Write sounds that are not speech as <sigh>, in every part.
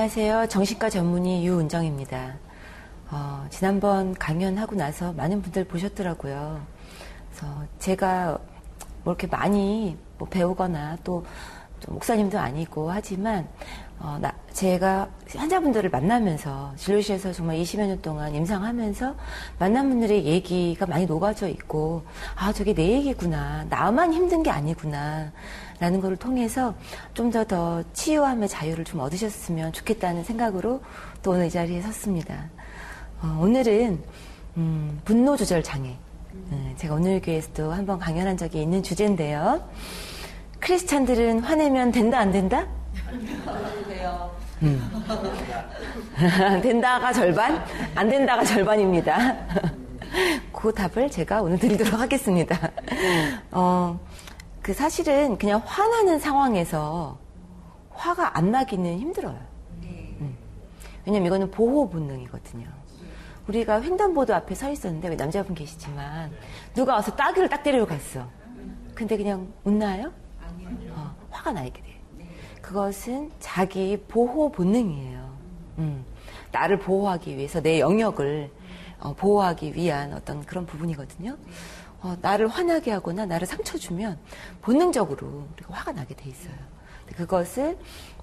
안녕하세요. 정신과 전문의 유은정입니다. 어, 지난번 강연하고 나서 많은 분들 보셨더라고요. 그래서 제가 뭐 이렇게 많이 뭐 배우거나 또 목사님도 아니고 하지만 어, 나, 제가 환자분들을 만나면서 진료실에서 정말 20여 년 동안 임상하면서 만난 분들의 얘기가 많이 녹아져 있고 아 저게 내 얘기구나 나만 힘든 게 아니구나 라는 것을 통해서 좀 더더 치유함의 자유를 좀 얻으셨으면 좋겠다는 생각으로 또 오늘 이 자리에 섰습니다. 어, 오늘은 음, 분노 조절 장애. 음, 제가 오늘 교회에서도 한번 강연한 적이 있는 주제인데요. 크리스찬들은 화내면 된다 안 된다? 음. <laughs> 된다가 절반, 안 된다가 절반입니다. 그 답을 제가 오늘 드리도록 하겠습니다. 어, 그 사실은 그냥 화나는 상황에서 화가 안 나기는 힘들어요. 음. 왜냐면 이거는 보호 본능이거든요. 우리가 횡단보도 앞에 서 있었는데 왜 남자분 계시지만 누가 와서 따귀를 딱 때리러 갔어. 근데 그냥 웃나요? 어, 화가 나게 돼. 그것은 자기 보호 본능이에요. 음, 나를 보호하기 위해서 내 영역을 어, 보호하기 위한 어떤 그런 부분이거든요. 어, 나를 화나게 하거나 나를 상처 주면 본능적으로 우리가 화가 나게 돼 있어요. 그것을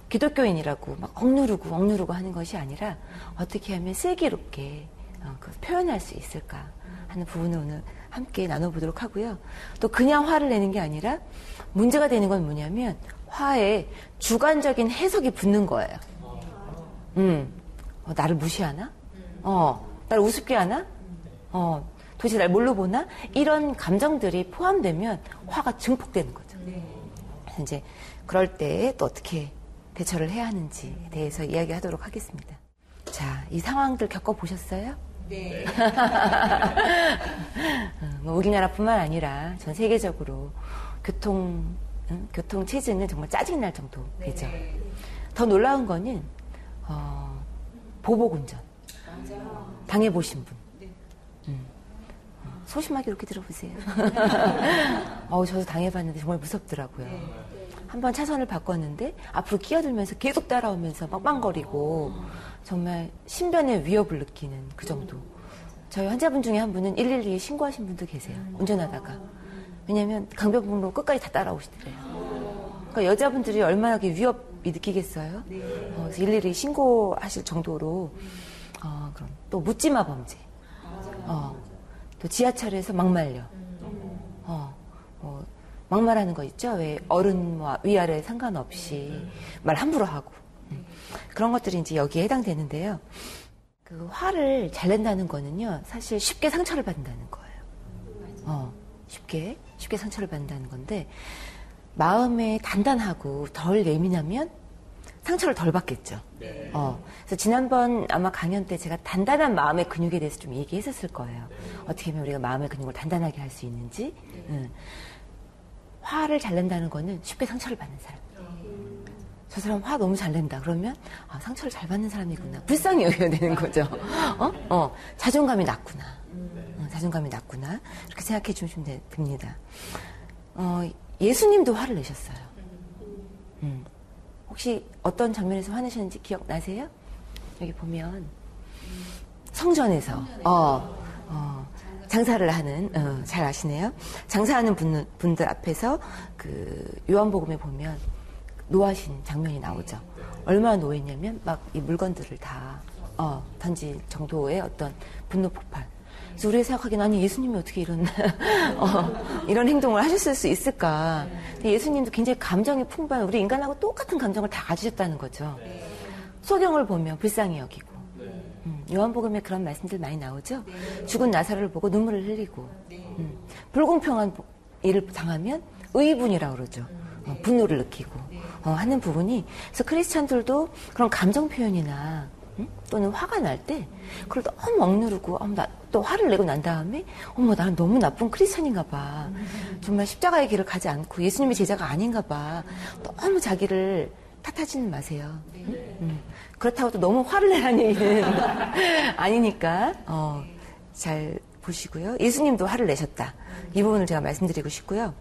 기독교인이라고 막 억누르고 억누르고 하는 것이 아니라 어떻게 하면 슬기롭게 어, 표현할 수 있을까 하는 부분을 오늘 함께 나눠보도록 하고요. 또 그냥 화를 내는 게 아니라 문제가 되는 건 뭐냐면 화에 주관적인 해석이 붙는 거예요. 음, 어, 나를 무시하나? 어, 나를 우습게 하나? 어, 도대체 날 뭘로 보나? 이런 감정들이 포함되면 화가 증폭되는 거죠. 그래서 이제 그럴 때 또 어떻게 대처를 해야 하는지에 대해서 이야기하도록 하겠습니다. 자, 이 상황들 겪어보셨어요? 네. <laughs> 뭐 우리나라뿐만 아니라 전 세계적으로 교통 응? 교통 체증은 정말 짜증 날 정도 되죠. 네. 더 놀라운 거는 어, 보복 운전 당해 보신 분. 네. 음. 소심하게 이렇게 들어보세요. <laughs> 어, 저도 당해봤는데 정말 무섭더라고요. 네. 한번 차선을 바꿨는데 앞으로 끼어들면서 계속 따라오면서 빵빵거리고 정말 신변의 위협을 느끼는 그 정도. 저희 환자분 중에 한 분은 112에 신고하신 분도 계세요. 운전하다가. 왜냐면 강변북로 끝까지 다 따라오시더래요. 그러니까 여자분들이 얼마나 위협이 느끼겠어요? 어, 그래서 일일이 신고하실 정도로 어, 그럼 또 묻지마 범죄. 어, 또 지하철에서 막 말려. 어, 뭐 막말하는 거 있죠? 왜 어른과 위아래 상관없이 말 함부로 하고 음. 그런 것들이 이제 여기에 해당되는데요. 그 화를 잘 낸다는 거는요, 사실 쉽게 상처를 받는다는 거예요. 어, 쉽게. 쉽게 상처를 받는다는 건데 마음에 단단하고 덜 예민하면 상처를 덜 받겠죠. 네. 어, 그래서 지난번 아마 강연 때 제가 단단한 마음의 근육에 대해서 좀 얘기했었을 거예요. 네. 어떻게 하면 우리가 마음의 근육을 단단하게 할 수 있는지. 네. 응. 화를 잘 낸다는 거는 쉽게 상처를 받는 사람. 저 사람 화 너무 잘 낸다. 그러면 아, 상처를 잘 받는 사람이구나. 불쌍히 여겨야 되는 거죠. 어? 어, 자존감이 낮구나. 어, 자존감이 낮구나. 이렇게 생각해 주시면 됩니다. 어, 예수님도 화를 내셨어요. 음. 혹시 어떤 장면에서 화내셨는지 기억나세요? 여기 보면 성전에서 어, 어, 장사를 하는 어, 잘 아시네요. 장사하는 분, 분들 앞에서 그 요한복음에 보면 노하신 장면이 나오죠. 얼마나 노했냐면 막 이 물건들을 다 어, 던질 정도의 어떤 분노 폭발. 그래서 우리가 생각하기는 아니 예수님이 어떻게 이런 <laughs> 어, 이런 행동을 하셨을 수 있을까? 예수님도 굉장히 감정이 풍부한 우리 인간하고 똑같은 감정을 다 가지셨다는 거죠. 소경을 보면 불쌍히 여기고 음, 요한복음에 그런 말씀들 많이 나오죠. 죽은 나사를 보고 눈물을 흘리고. 음, 불공평한 일을 당하면 의분이라고 그러죠. 어, 분노를 느끼고. 어, 하는 부분이. 그래서 크리스찬들도 그런 감정 표현이나 응? 또는 화가 날 때 그걸 너무 억누르고 어, 나, 또 화를 내고 난 다음에 어머 나는 너무 나쁜 크리스찬인가 봐. 정말 십자가의 길을 가지 않고 예수님의 제자가 아닌가 봐. 너무 자기를 탓하지는 마세요. 응? 응. 그렇다고 또 너무 화를 내라는 얘기는 <laughs> 아니니까 어, 잘 보시고요 예수님도 화를 내셨다 이 부분을 제가 말씀드리고 싶고요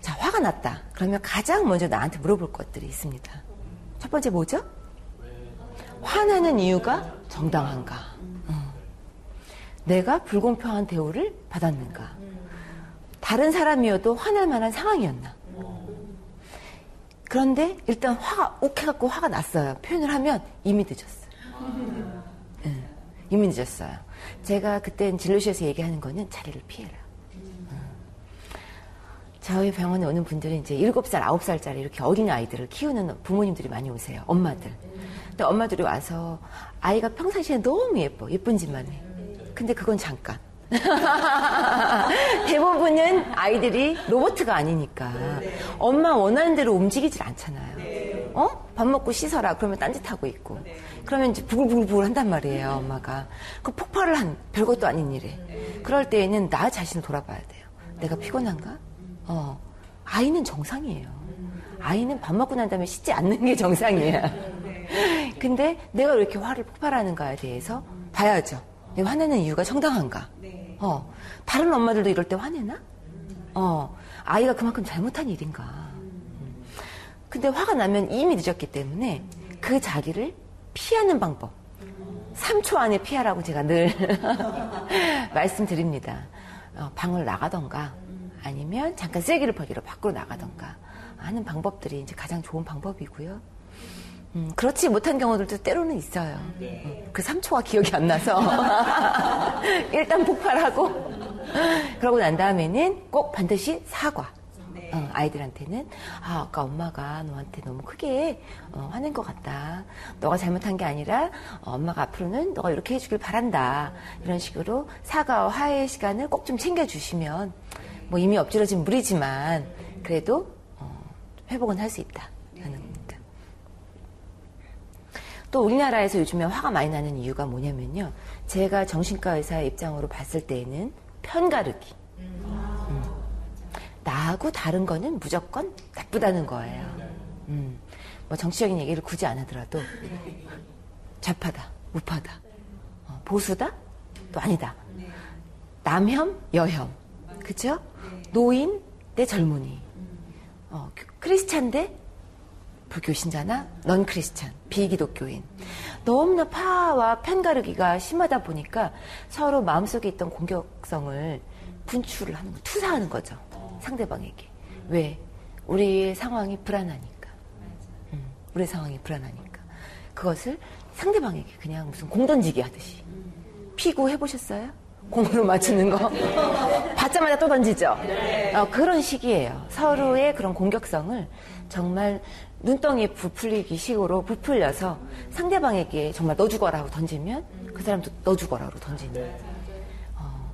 자, 화가 났다. 그러면 가장 먼저 나한테 물어볼 것들이 있습니다. 첫 번째 뭐죠? 화나는 이유가 정당한가? 어. 내가 불공평한 대우를 받았는가? 다른 사람이어도 화날 만한 상황이었나? 그런데 일단 화가 욱해갖고 화가 났어요. 표현을 하면 이미 늦었어요. 응, 이미 늦었어요. 제가 그땐 진료실에서 얘기하는 거는 자리를 피해라. 저희 병원에 오는 분들이 이제 7살, 9살짜리 이렇게 어린 아이들을 키우는 부모님들이 많이 오세요. 엄마들. 근데 엄마들이 와서 아이가 평상시에 너무 예뻐. 예쁜 짓만 해. 근데 그건 잠깐. <laughs> 대부분은 아이들이 로버트가 아니니까 엄마 원하는 대로 움직이질 않잖아요. 어? 밥 먹고 씻어라. 그러면 딴짓하고 있고. 그러면 이제 부글부글부글 한단 말이에요, 엄마가. 그 폭발을 한 별것도 아닌 일에. 그럴 때에는 나 자신을 돌아봐야 돼요. 내가 피곤한가? 어. 아이는 정상이에요. 아이는 밥 먹고 난 다음에 씻지 않는 게 정상이에요. <laughs> 근데 내가 왜 이렇게 화를 폭발하는가에 대해서 봐야죠. 화내는 이유가 정당한가? 어. 다른 엄마들도 이럴 때 화내나? 어. 아이가 그만큼 잘못한 일인가? 근데 화가 나면 이미 늦었기 때문에 그 자기를 피하는 방법. 3초 안에 피하라고 제가 늘 <laughs> 말씀드립니다. 어, 방을 나가던가 아니면 잠깐 쓰레기를 버리러 밖으로 나가던가 하는 방법들이 이제 가장 좋은 방법이고요. 음, 그렇지 못한 경우들도 때로는 있어요. 네. 그 3초가 기억이 안 나서 <laughs> 일단 폭발하고 그러고 난 다음에는 꼭 반드시 사과. 네. 어, 아이들한테는 아 아까 엄마가 너한테 너무 크게 어, 화낸 것 같다. 너가 잘못한 게 아니라 어, 엄마가 앞으로는 너가 이렇게 해주길 바란다. 이런 식으로 사과와 화해의 시간을 꼭 좀 챙겨주시면 뭐 이미 엎질러진 물이지만 그래도 어, 회복은 할 수 있다. 또 우리나라에서 요즘에 화가 많이 나는 이유가 뭐냐면요. 제가 정신과 의사의 입장으로 봤을 때에는 편가르기. 음. 나하고 다른 거는 무조건 나쁘다는 거예요. 음. 뭐 정치적인 얘기를 굳이 안 하더라도 좌파다, 우파다, 어, 보수다, 또 아니다. 남혐, 여혐, 그죠? 노인 대 젊은이, 어, 크리스찬 대 불교 신자나 넌 크리스찬, 비기독교인. 너무나 파와 편가르기가 심하다 보니까 서로 마음속에 있던 공격성을 분출을 하는 거, 투사하는 거죠. 상대방에게. 왜? 우리의 상황이 불안하니까. 음, 우리의 상황이 불안하니까. 그것을 상대방에게 그냥 무슨 공 던지기 하듯이. 피구 해보셨어요? 공으로 맞추는 거. 받자마자 또 던지죠? 어, 그런 식이에요. 서로의 그런 공격성을 정말 눈덩이에 부풀리기 식으로 부풀려서 상대방에게 정말 너 죽어라 하고 던지면 그 사람도 너 죽어라 하고 던지는. 어,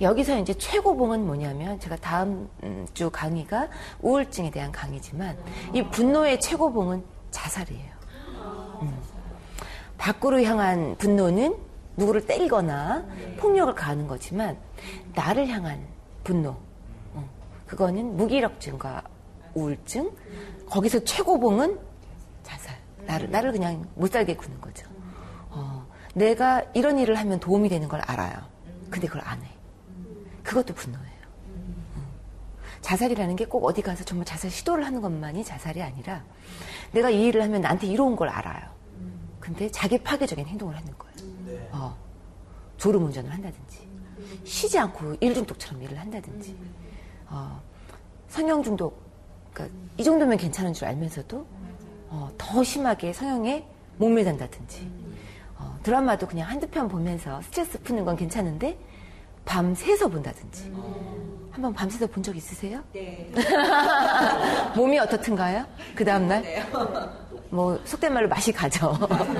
여기서 이제 최고봉은 뭐냐면 제가 다음 주 강의가 우울증에 대한 강의지만 이 분노의 최고봉은 자살이에요. 음. 밖으로 향한 분노는 누구를 때리거나 폭력을 가하는 거지만 나를 향한 분노 어, 그거는 무기력증과 우울증 거기서 최고봉은 자살 나를 나를 그냥 못 살게 구는 거죠. 어, 내가 이런 일을 하면 도움이 되는 걸 알아요. 근데 그걸 안 해. 그것도 분노예요. 어. 자살이라는 게 꼭 어디 가서 정말 자살 시도를 하는 것만이 자살이 아니라 내가 이 일을 하면 나한테 이로운 걸 알아요. 근데 자기 파괴적인 행동을 하는 거예요. 어, 졸음 운전을 한다든지 쉬지 않고 일중독처럼 일을 한다든지 어, 성형 중독 그러니까 이 정도면 괜찮은 줄 알면서도 어, 더 심하게 성형에 목매단다든지 어, 드라마도 그냥 한두 편 보면서 스트레스 푸는 건 괜찮은데 밤새서 본다든지 한번 밤새서 본 적 있으세요? 네. <laughs> 몸이 어떻든가요? 그 다음날? 뭐 속된 말로 맛이 가죠.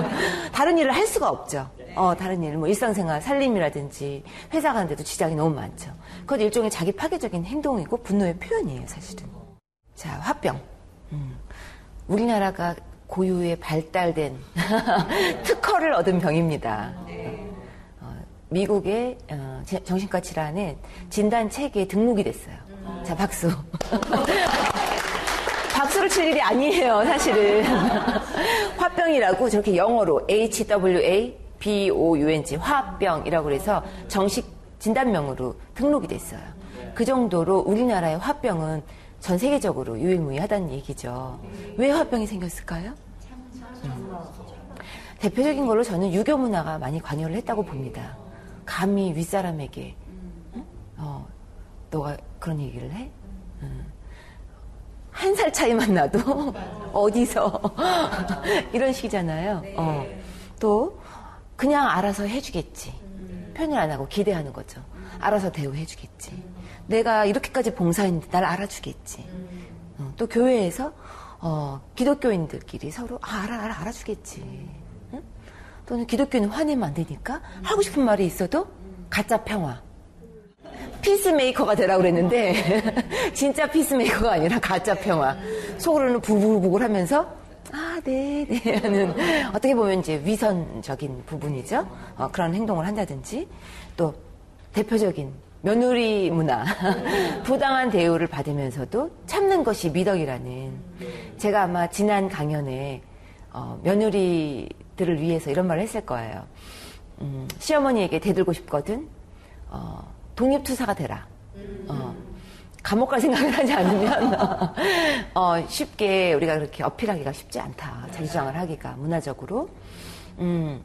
<laughs> 다른 일을 할 수가 없죠. 어, 다른 일, 뭐 일상생활, 살림이라든지 회사 가는데도 지장이 너무 많죠. 그것 일종의 자기 파괴적인 행동이고 분노의 표현이에요, 사실은. 자, 화병. 음. 우리나라가 고유의 발달된 <laughs> 특허를 얻은 병입니다. 어, 미국의 어, 정신과 질환은 진단 체계에 등록이 됐어요. 자, 박수. <laughs> 박수를 칠 일이 아니에요, 사실은. <laughs> 화병이라고 저렇게 영어로 HWA BOUNG 화병이라고 그래서 정식 진단명으로 등록이 됐어요. 그 정도로 우리나라의 화병은 전 세계적으로 유일무이하다는 얘기죠. 왜 화병이 생겼을까요? 음. 대표적인 걸로 저는 유교 문화가 많이 관여를 했다고 봅니다. 감히 윗사람에게 어, 너가 그런 얘기를 해? 한살 차이만 나도 <laughs> 어디서 <laughs> 이런 식이잖아요. 어. 또 그냥 알아서 해주겠지. 표현을 안 하고 기대하는 거죠. 알아서 대우해주겠지. 내가 이렇게까지 봉사했는데 날 알아주겠지. 어, 또 교회에서 어, 기독교인들끼리 서로 아, 알아 알아 알아주겠지. 응? 또는 기독교는 화내면 안 되니까 하고 싶은 말이 있어도 가짜 평화. 피스메이커가 되라고 그랬는데 <laughs> 진짜 피스메이커가 아니라 가짜 평화. 속으로는 부글부글 하면서 아, 네, 네 하는 어떻게 보면 이제 위선적인 부분이죠. 어, 그런 행동을 한다든지 또 대표적인 며느리 문화 <laughs> 부당한 대우를 받으면서도 참는 것이 미덕이라는 제가 아마 지난 강연에 어, 며느리들을 위해서 이런 말을 했을 거예요. 음, 시어머니에게 대들고 싶거든. 어, 독립투사가 되라. 어, 감옥 갈 생각을 하지 않으면 <laughs> 어, 쉽게 우리가 그렇게 어필하기가 쉽지 않다. 자기 주장을 하기가 문화적으로 음,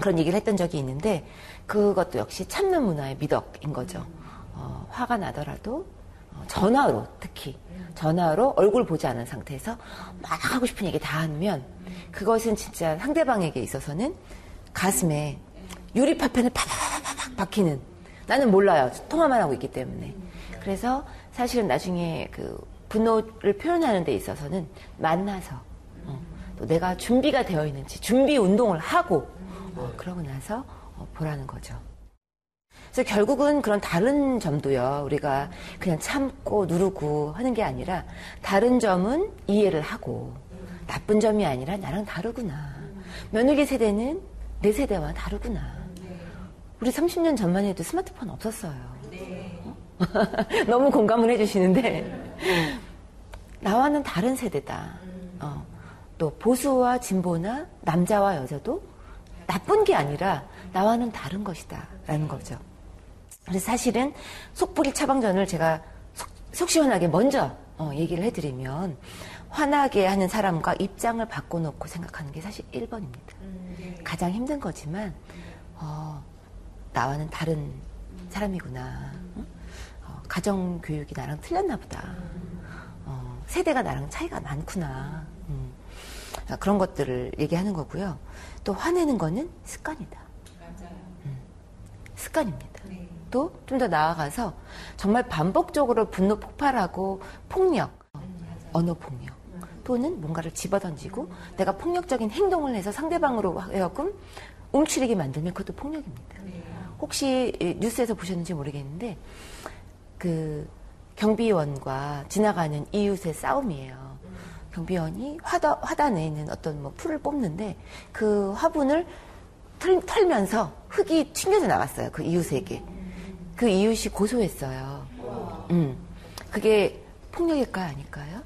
그런 얘기를 했던 적이 있는데 그것도 역시 참는 문화의 미덕인 거죠. 어, 화가 나더라도 어, 전화로 특히 전화로 얼굴 보지 않은 상태에서 막 하고 싶은 얘기 다 하면 그것은 진짜 상대방에게 있어서는 가슴에 유리 파편을 팍팍팍팍 박히는 나는 몰라요. 통화만 하고 있기 때문에. 그래서 사실은 나중에 그 분노를 표현하는 데 있어서는 만나서 어, 또 내가 준비가 되어 있는지 준비 운동을 하고 어, 그러고 나서 어, 보라는 거죠. 그래서 결국은 그런 다른 점도요. 우리가 그냥 참고 누르고 하는 게 아니라 다른 점은 이해를 하고 나쁜 점이 아니라 나랑 다르구나. 며느리 세대는 내 세대와 다르구나. 우리 30년 전만 해도 스마트폰 없었어요. 어? <laughs> 너무 공감을 해주시는데 나와는 다른 세대다. 어. 또 보수와 진보나 남자와 여자도 나쁜 게 아니라 나와는 다른 것이다라는 거죠. 그래서 사실은 속풀이 처방전을 제가 속, 속 시원하게 먼저 어, 얘기를 해드리면 화나게 하는 사람과 입장을 바꿔놓고 생각하는 게 사실 1번입니다. 가장 힘든 거지만 어, 나와는 다른 사람이구나. 어, 가정 교육이 나랑 틀렸나 보다. 어, 세대가 나랑 차이가 많구나. 음. 그런 것들을 얘기하는 거고요. 또 화내는 거는 습관이다. 음, 습관입니다. 네. 또좀 더 나아가서 정말 반복적으로 분노 폭발하고 폭력, 언어 폭력 또는 뭔가를 집어던지고 내가 폭력적인 행동을 해서 상대방으로 하여금 움츠리게 만들면 그것도 폭력입니다. 네. 혹시 뉴스에서 보셨는지 모르겠는데 그 경비원과 지나가는 이웃의 싸움이에요. 경비원이 화다, 화단에 있는 어떤 뭐 풀을 뽑는데 그 화분을 털, 털면서 흙이 튕겨져 나갔어요. 그 이웃에게. 그 이웃이 고소했어요. 음. 그게 폭력일까요? 아닐까요?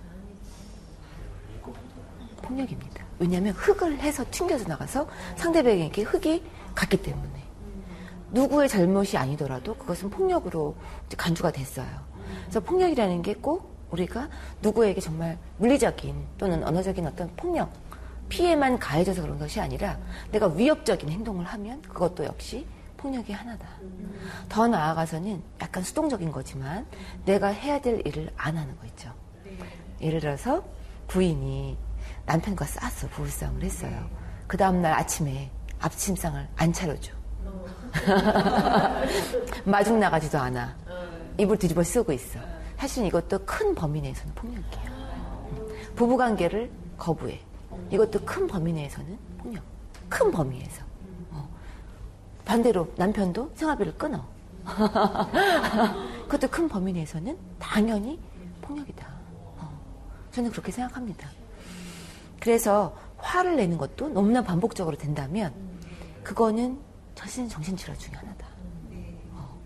폭력입니다. 왜냐하면 흙을 해서 튕겨져 나가서 상대방에게 흙이 갔기 때문에. 누구의 잘못이 아니더라도 그것은 폭력으로 간주가 됐어요. 그래서 폭력이라는 게 꼭 우리가 누구에게 정말 물리적인 또는 언어적인 어떤 폭력, 피해만 가해져서 그런 것이 아니라 내가 위협적인 행동을 하면 그것도 역시 폭력이 하나다. 더 나아가서는 약간 수동적인 거지만 내가 해야 될 일을 안 하는 거 있죠. 예를 들어서 부인이 남편과 싸서 부부싸움을 했어요. 그 다음날 아침에 아침상을 안 차려줘. <laughs> 마중 나가지도 않아. 입을 뒤집어 쓰고 있어. 사실 이것도 큰 범위 내에서는 폭력이에요. 부부 관계를 거부해. 이것도 큰 범위 내에서는 폭력. 큰 범위에서. 어. 반대로 남편도 생활비를 끊어. <laughs> 그것도 큰 범위 내에서는 당연히 폭력이다. 어. 저는 그렇게 생각합니다. 그래서 화를 내는 것도 너무나 반복적으로 된다면 그거는 사실은 정신질환 중에 하나다. 어.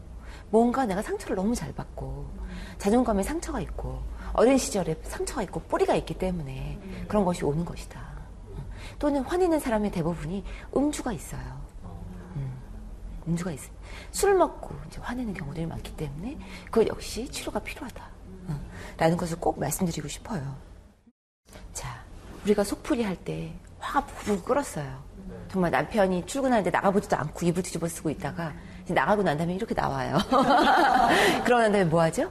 뭔가 내가 상처를 너무 잘 받고 자존감에 상처가 있고 어린 시절에 상처가 있고 뿌리가 있기 때문에 그런 것이 오는 것이다. 어. 또는 화내는 사람의 대부분이 음주가 있어요. 음, 음주가 있어. 술 먹고 이제 화내는 경우들이 많기 때문에 그것 역시 치료가 필요하다. 어. 라는 것을 꼭 말씀드리고 싶어요. 자, 우리가 속풀이 할 때 화가 부르 끓었어요. 정말 남편이 출근하는데 나가보지도 않고 이불 뒤집어 쓰고 있다가 나가고 난 다음에 이렇게 나와요. <laughs> 그러고 난 다음에 뭐 하죠?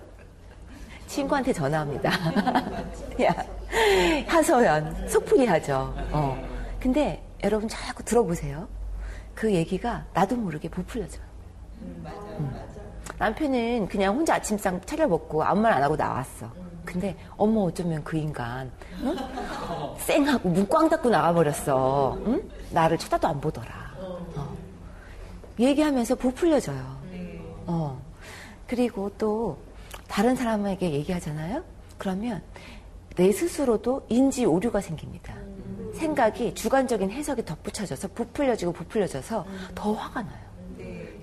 친구한테 전화합니다. <laughs> 야, 하소연, 속풀이 하죠. 어. 근데 여러분 자꾸 들어보세요. 그 얘기가 나도 모르게 부풀려져요. 음. 남편은 그냥 혼자 아침상 차려 먹고 아무 말 안 하고 나왔어. 근데 어머 어쩌면 그 인간 응? 쌩하고 문 꽝 닫고 나가버렸어. 응? 나를 쳐다도 안 보더라. 어. 얘기하면서 부풀려져요. 어. 그리고 또 다른 사람에게 얘기하잖아요. 그러면 내 스스로도 인지 오류가 생깁니다. 생각이 주관적인 해석이 덧붙여져서 부풀려지고 부풀려져서 더 화가 나요.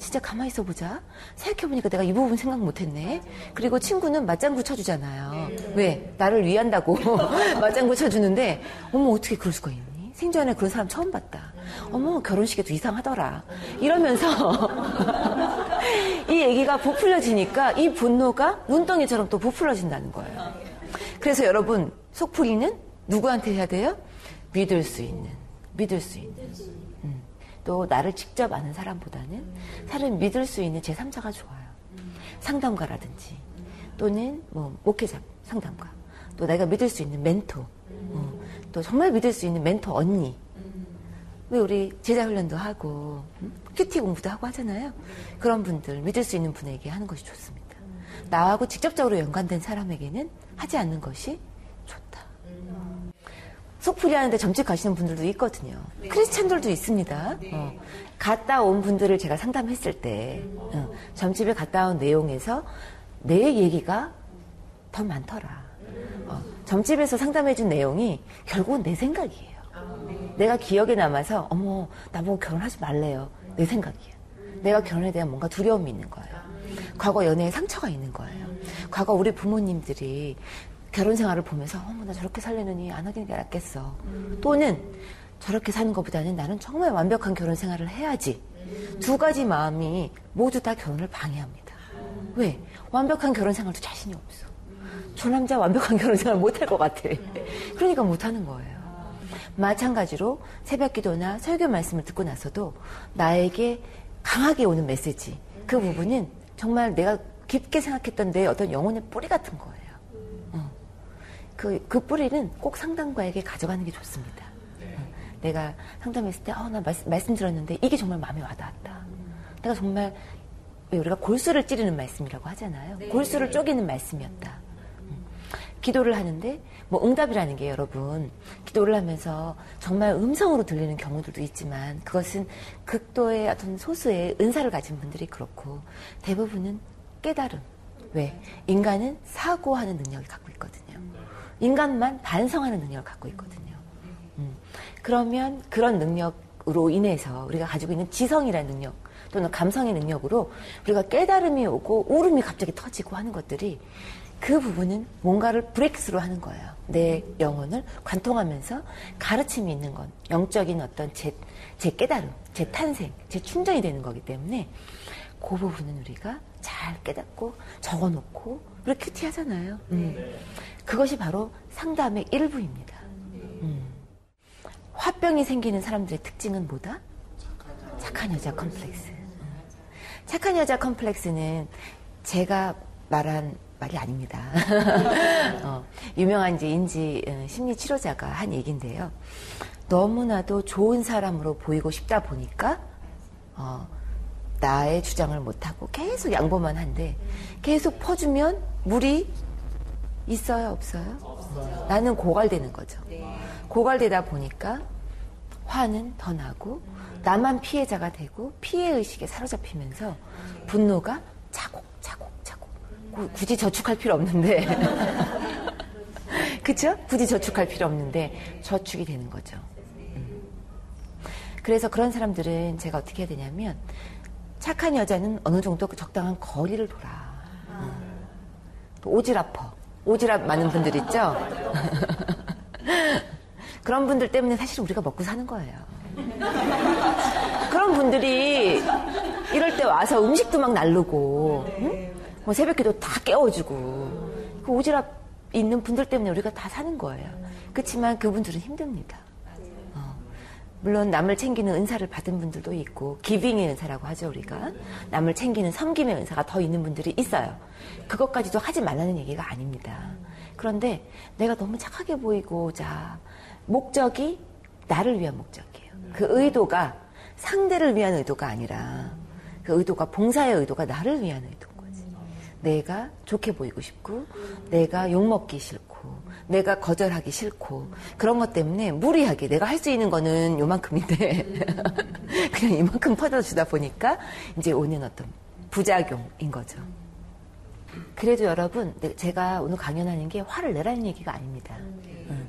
진짜 가만히 있어 보자. 생각해보니까 내가 이 부분 생각 못했네. 그리고 친구는 맞장구 쳐주잖아요. 왜? 나를 위한다고 <laughs> 맞장구 쳐주는데, 어머, 어떻게 그럴 수가 있니? 생전에 그런 사람 처음 봤다. 어머, 결혼식에도 이상하더라. 이러면서 <laughs> 이 얘기가 부풀려지니까 이 분노가 눈덩이처럼 또 부풀려진다는 거예요. 그래서 여러분, 속풀이는 누구한테 해야 돼요? 믿을 수 있는, 믿을 수 있는. 음. 또 나를 직접 아는 사람보다는 사람을 믿을 수 있는 제3자가 좋아요. 상담가라든지 또는 뭐 목회자 상담가 또 내가 믿을 수 있는 멘토 어, 또 정말 믿을 수 있는 멘토 언니 왜 우리 제자 훈련도 하고 음? 큐티 공부도 하고 하잖아요. 그런 분들 믿을 수 있는 분에게 하는 것이 좋습니다. 나하고 직접적으로 연관된 사람에게는 하지 않는 것이. 속풀이 하는데 점집 가시는 분들도 있거든요. 네. 크리스찬들도 있습니다. 네. 어, 갔다 온 분들을 제가 상담했을 때 어, 점집에 갔다 온 내용에서 내 얘기가 더 많더라. 어, 점집에서 상담해준 내용이 결국은 내 생각이에요. 내가 기억에 남아서 어머 나보고 결혼하지 말래요. 내 생각이에요. 내가 결혼에 대한 뭔가 두려움이 있는 거예요. 과거 연애에 상처가 있는 거예요. 과거 우리 부모님들이 결혼 생활을 보면서 어머 나 저렇게 살려느니 안 하긴 게 낫겠어. 음. 또는 저렇게 사는 것보다는 나는 정말 완벽한 결혼 생활을 해야지. 음. 두 가지 마음이 모두 다 결혼을 방해합니다. 음. 왜? 완벽한 결혼 생활도 자신이 없어. 저 남자 완벽한 <laughs> 결혼 생활 못할 것 같아. 그러니까 못 하는 거예요. 마찬가지로 새벽 기도나 설교 말씀을 듣고 나서도 나에게 강하게 오는 메시지. 그 부분은 정말 내가 깊게 생각했던 내 어떤 영혼의 뿌리 같은 거예요. 그, 그 뿌리는 꼭 상담가에게 가져가는 게 좋습니다. 네. 내가 상담했을 때, 어, 나 말씀, 말씀 들었는데 이게 정말 마음에 와닿았다. 음. 내가 정말, 우리가 골수를 찌르는 말씀이라고 하잖아요. 네. 골수를 쪼개는 말씀이었다. 음. 기도를 하는데, 뭐 응답이라는 게 여러분, 기도를 하면서 정말 음성으로 들리는 경우들도 있지만, 그것은 극도의 어떤 소수의 은사를 가진 분들이 그렇고, 대부분은 깨달음. 왜? 인간은 사고하는 능력을 갖고 있거든요. 인간만 반성하는 능력을 갖고 있거든요. 음. 그러면 그런 능력으로 인해서 우리가 가지고 있는 지성이라는 능력 또는 감성의 능력으로 우리가 깨달음이 오고 울음이 갑자기 터지고 하는 것들이 그 부분은 뭔가를 브레이크스로 하는 거예요. 내 영혼을 관통하면서 가르침이 있는 건 영적인 어떤 제, 제 깨달음, 제 탄생, 제 충전이 되는 거기 때문에 그 부분은 우리가 잘 깨닫고 적어놓고 우리 QT 하잖아요. 음. 그것이 바로 상담의 일부입니다. 음. 화병이 생기는 사람들의 특징은 뭐다? 착한 여자 컴플렉스. 착한 여자 컴플렉스는 제가 말한 말이 아닙니다. <laughs> 어, 유명한 이제 인지 어, 심리 치료자가 한 얘기인데요. 너무나도 좋은 사람으로 보이고 싶다 보니까 어, 나의 주장을 못하고 계속 양보만 한데 계속 퍼주면 물이 있어요 없어요? 없어요. 나는 고갈되는 거죠. 네. 고갈되다 보니까 화는 더 나고 나만 피해자가 되고 피해 의식에 사로잡히면서 분노가 차곡차곡 차곡 굳이 저축할 필요 없는데 <laughs> 그쵸? 굳이 저축할 필요 없는데 저축이 되는 거죠. 음. 그래서 그런 사람들은 제가 어떻게 해야 되냐면 착한 여자는 어느 정도 그 적당한 거리를 돌아. 음. 오지랖퍼. 오지랖 많은 분들 있죠? <laughs> 그런 분들 때문에 사실 우리가 먹고 사는 거예요. 그런 분들이 이럴 때 와서 음식도 막 날르고, 응? 뭐 새벽기도 다 깨워주고, 그 오지랖 있는 분들 때문에 우리가 다 사는 거예요. 그렇지만 그분들은 힘듭니다. 어. 물론 남을 챙기는 은사를 받은 분들도 있고 기빙의 은사라고 하죠 우리가 남을 챙기는 섬김의 은사가 더 있는 분들이 있어요. 그것까지도 하지 말라는 얘기가 아닙니다. 그런데 내가 너무 착하게 보이고자 목적이 나를 위한 목적이에요. 그 의도가 상대를 위한 의도가 아니라 그 의도가 봉사의 의도가 나를 위한 의도인 거지. 내가 좋게 보이고 싶고 내가 욕 먹기 싫고 내가 거절하기 싫고 그런 것 때문에 무리하게 내가 할 수 있는 거는 요만큼인데 <laughs> 그냥 이만큼 퍼져주다 보니까 이제 오는 어떤 부작용인 거죠. 그래도 여러분 제가 오늘 강연하는 게 화를 내라는 얘기가 아닙니다. 응.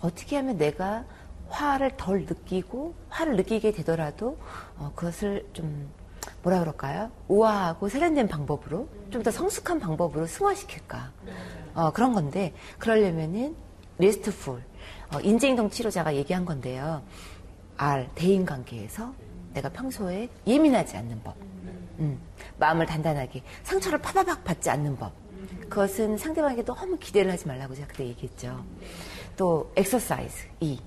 어떻게 하면 내가 화를 덜 느끼고 화를 느끼게 되더라도 어, 그것을 좀 뭐라 그럴까요? 우아하고 세련된 방법으로 좀 더 성숙한 방법으로 승화시킬까 어, 그런 건데 그러려면은 리스트풀 어, 인지행동 치료자가 얘기한 건데요. R 대인 관계에서 내가 평소에 예민하지 않는 법, 음, 마음을 단단하게 상처를 파바박 받지 않는 법. 그것은 상대방에게 너무 기대를 하지 말라고 제가 그때 얘기했죠. 또 엑서사이즈 E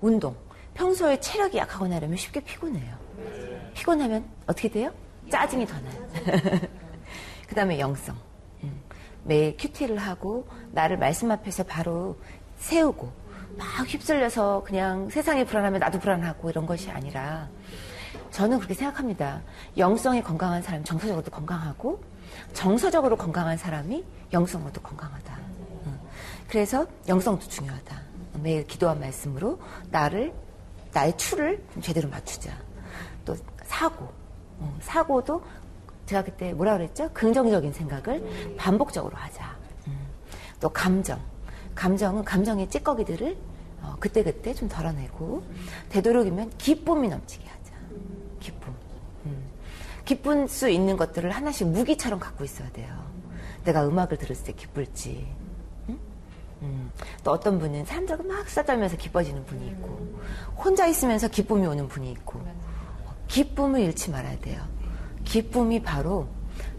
운동. 평소에 체력이 약하거나 이러면 쉽게 피곤해요. 피곤하면 어떻게 돼요? 짜증이 더 나요. <laughs> 그 다음에 영성. 음. 매일 큐티를 하고 나를 말씀 앞에서 바로 세우고 막 휩쓸려서 그냥 세상이 불안하면 나도 불안하고 이런 것이 아니라 저는 그렇게 생각합니다. 영성이 건강한 사람 정서적으로도 건강하고 정서적으로 건강한 사람이 영성으로도 건강하다. 음. 그래서 영성도 중요하다. 매일 기도한 말씀으로 나를 나의 추를 제대로 맞추자. 또 사고, 어, 사고도 제가 그때 뭐라 그랬죠? 긍정적인 생각을 반복적으로 하자. 음. 또 감정, 감정은 감정의 찌꺼기들을 어, 그때그때 좀 덜어내고 되도록이면 기쁨이 넘치게 하자. 기쁨. 음. 기쁠 수 있는 것들을 하나씩 무기처럼 갖고 있어야 돼요. 내가 음악을 들을 때 기쁠지, 음, 또 어떤 분은 사람들과 막 싸달면서 기뻐지는 분이 있고 혼자 있으면서 기쁨이 오는 분이 있고 기쁨을 잃지 말아야 돼요. 기쁨이 바로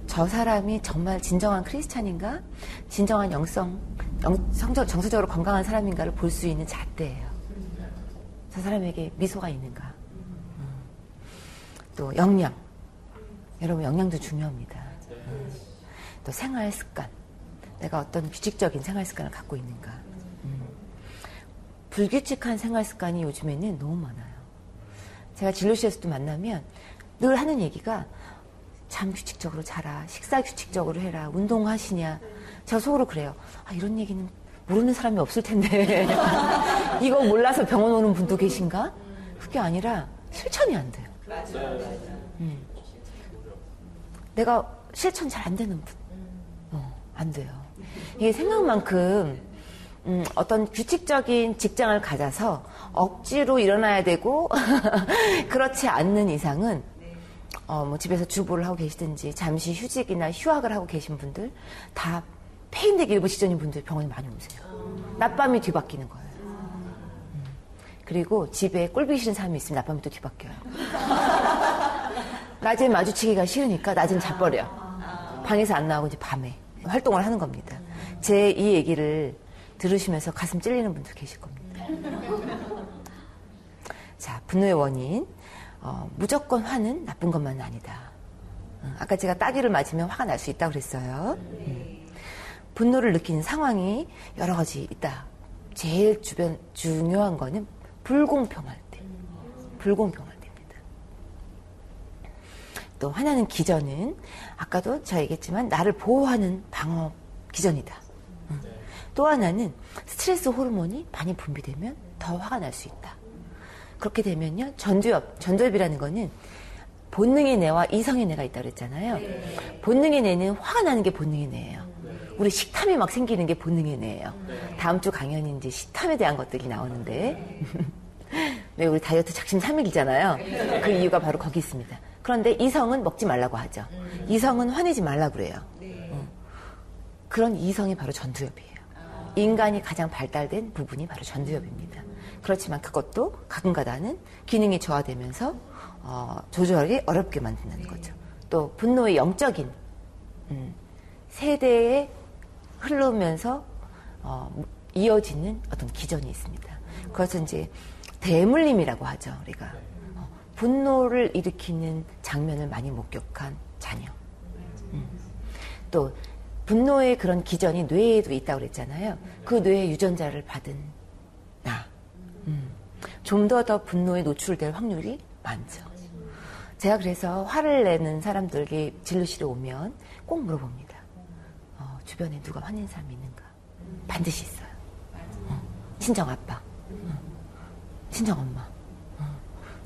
저 사람이 정말 진정한 크리스찬인가 진정한 영성 영, 성적, 정서적으로 건강한 사람인가를 볼 수 있는 잣대예요. 저 사람에게 미소가 있는가. 음. 또 영양. 여러분 영양도 중요합니다. 음. 또 생활 습관. 내가 어떤 규칙적인 생활 습관을 갖고 있는가. 음. 불규칙한 생활 습관이 요즘에는 너무 많아요. 제가 진료실에서도 만나면 늘 하는 얘기가 잠 규칙적으로 자라, 식사 규칙적으로 해라, 운동하시냐. 제가 속으로 그래요. 아, 이런 얘기는 모르는 사람이 없을 텐데. <laughs> 이거 몰라서 병원 오는 분도 계신가? 그게 아니라 실천이 안 돼요. 음. 내가 실천 잘 안 되는 분. 어, 안 돼요. 이게 생각만큼 음, 어떤 규칙적인 직장을 가져서 억지로 일어나야 되고 <laughs> 그렇지 않는 이상은 어, 뭐 집에서 주부를 하고 계시든지 잠시 휴직이나 휴학을 하고 계신 분들 다 폐인되기 일부 직전인 분들 병원에 많이 오세요. 낮밤이 뒤바뀌는 거예요. 음. 그리고 집에 꼴보기 싫은 사람이 있으면 낮밤이 또 뒤바뀌어요. <laughs> 낮에 마주치기가 싫으니까 낮은 자버려. 방에서 안 나오고 이제 밤에 활동을 하는 겁니다. 제 이 얘기를 들으시면서 가슴 찔리는 분들 계실 겁니다. 자, 분노의 원인. 어, 무조건 화는 나쁜 것만은 아니다. 어, 아까 제가 따귀를 맞으면 화가 날 수 있다고 그랬어요. 음. 분노를 느끼는 상황이 여러 가지 있다. 제일 주변, 중요한 거는 불공평할 때. 불공평할 때입니다. 또 하나는 기전은 아까도 제가 얘기했지만 나를 보호하는 방어 기전이다. 음. 또 하나는 스트레스 호르몬이 많이 분비되면 더 화가 날 수 있다. 그렇게 되면요, 전두엽, 전두엽이라는 거는 본능의 뇌와 이성의 뇌가 있다고 그랬잖아요. 네. 본능의 뇌는 화가 나는 게 본능의 뇌예요. 네. 우리 식탐이 막 생기는 게 본능의 뇌예요. 네. 다음 주 강연이 이제 식탐에 대한 것들이 나오는데. 왜 <laughs> 우리 다이어트 작심 삼일이잖아요. 그 이유가 바로 거기 있습니다. 그런데 이성은 먹지 말라고 하죠. 이성은 화내지 말라고 그래요. 어. 그런 이성이 바로 전두엽이에요. 인간이 가장 발달된 부분이 바로 전두엽입니다. 그렇지만 그것도 가끔가다는 기능이 저하되면서 어, 조절하기 어렵게 만든다는 네. 거죠. 또 분노의 영적인 음, 세대에 흐르면서 어, 이어지는 어떤 기전이 있습니다. 그것은 이제 대물림이라고 하죠, 우리가. 어, 분노를 일으키는 장면을 많이 목격한 자녀. 음. 또 분노의 그런 기전이 뇌에도 있다고 그랬잖아요. 그 뇌의 유전자를 받은 나. 음. 좀더더 분노에 노출될 확률이 많죠. 제가 그래서 화를 내는 사람들이 진료실에 오면 꼭 물어봅니다. 어, 주변에 누가 화낸 사람이 있는가? 반드시 있어요. 어, 친정 아빠, 어, 친정 엄마. 어,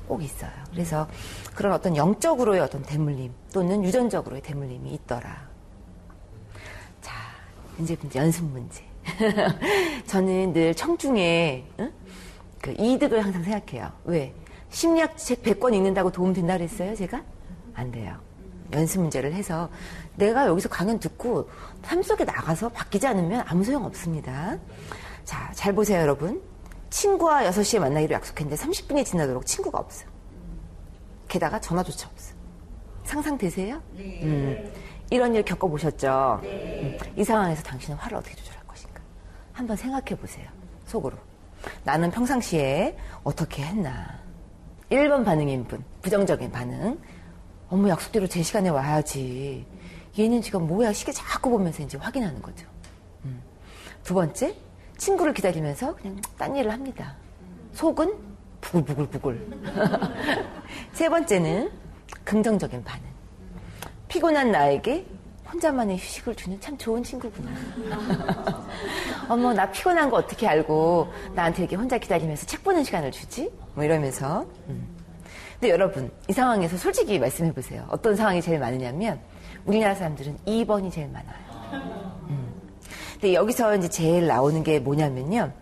꼭 있어요. 그래서 그런 어떤 영적으로의 어떤 대물림 또는 유전적으로의 대물림이 있더라. 자, 이제 연습 문제. <laughs> 저는 늘 청중에 응? 그 이득을 항상 생각해요. 왜? 심리학 책 100권 읽는다고 도움 된다 그랬어요, 제가? 안 돼요. 연습 문제를 해서 내가 여기서 강연 듣고 삶 속에 나가서 바뀌지 않으면 아무 소용 없습니다. 자, 잘 보세요, 여러분. 친구와 6시에 만나기로 약속했는데 30분이 지나도록 친구가 없어. 게다가 전화조차 없어. 상상되세요? 네. 음, 이런 일 겪어보셨죠? 네. 음, 이 상황에서 당신은 화를 어떻게 조절할 것인가? 한번 생각해 보세요. 속으로. 나는 평상시에 어떻게 했나? 1번 반응인 분, 부정적인 반응. 어머, 약속대로 제 시간에 와야지. 얘는 지금 뭐야, 시계 자꾸 보면서 이제 확인하는 거죠. 음. 두 번째, 친구를 기다리면서 그냥 딴 일을 합니다. 속은 부글부글부글. <laughs> 세 번째는 긍정적인 반응. 피곤한 나에게 혼자만의 휴식을 주는 참 좋은 친구구나. 어머, 나 피곤한 거 어떻게 알고 나한테 이렇게 혼자 기다리면서 책 보는 시간을 주지? 뭐 이러면서. 음. 근데 여러분, 이 상황에서 솔직히 말씀해 보세요. 어떤 상황이 제일 많으냐면, 우리나라 사람들은 2번이 제일 많아요. 음. 근데 여기서 이제 제일 나오는 게 뭐냐면요.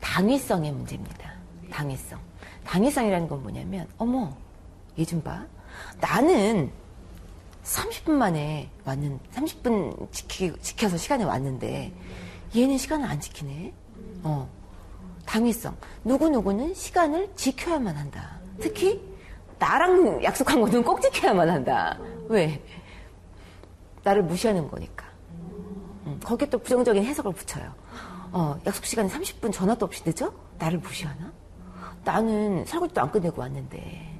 당위성의 문제입니다. 당위성. 당위성이라는 건 뭐냐면, 어머, 얘 좀 봐. 나는 30분 만에 왔는, 30분 지키, 지켜서 시간에 왔는데, 얘는 시간을 안 지키네? 어. 당위성. 누구누구는 시간을 지켜야만 한다. 특히, 나랑 약속한 거는 꼭 지켜야만 한다. 왜? 나를 무시하는 거니까. 음, 거기에 또 부정적인 해석을 붙여요. 어, 약속 시간에 30분 전화도 없이 늦어? 나를 무시하나? 나는 설거지도 안 끝내고 왔는데.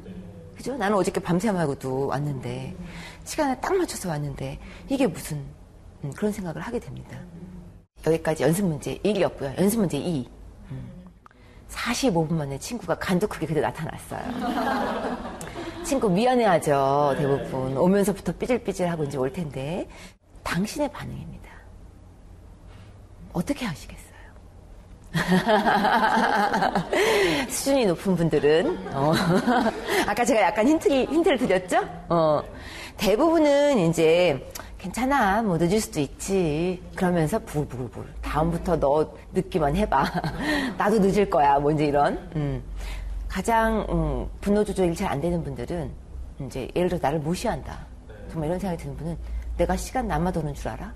그죠? 나는 어저께 밤새마고도 왔는데. 시간에 딱 맞춰서 왔는데 이게 무슨 음, 그런 생각을 하게 됩니다. 여기까지 연습 문제 1이었고요. 연습 문제 2. 음, 45분 만에 친구가 간도 크게 그대 나타났어요. 친구 미안해하죠, 대부분. 오면서부터 삐질삐질하고 이제 올 텐데. 당신의 반응입니다. 어떻게 하시겠어요? <laughs> 수준이 높은 분들은, 어. <laughs> 아까 제가 약간 힌트를, 힌트를 드렸죠? 어. 대부분은 이제 괜찮아 뭐 늦을 수도 있지 그러면서 부글부글부글 다음부터 너 늦기만 해봐 <laughs> 나도 늦을 거야 뭐 이제 이런 음. 가장 음, 분노 조절이 잘 안 되는 분들은 이제 예를 들어 나를 무시한다 정말 이런 생각이 드는 분은 내가 시간 남아 도는 줄 알아?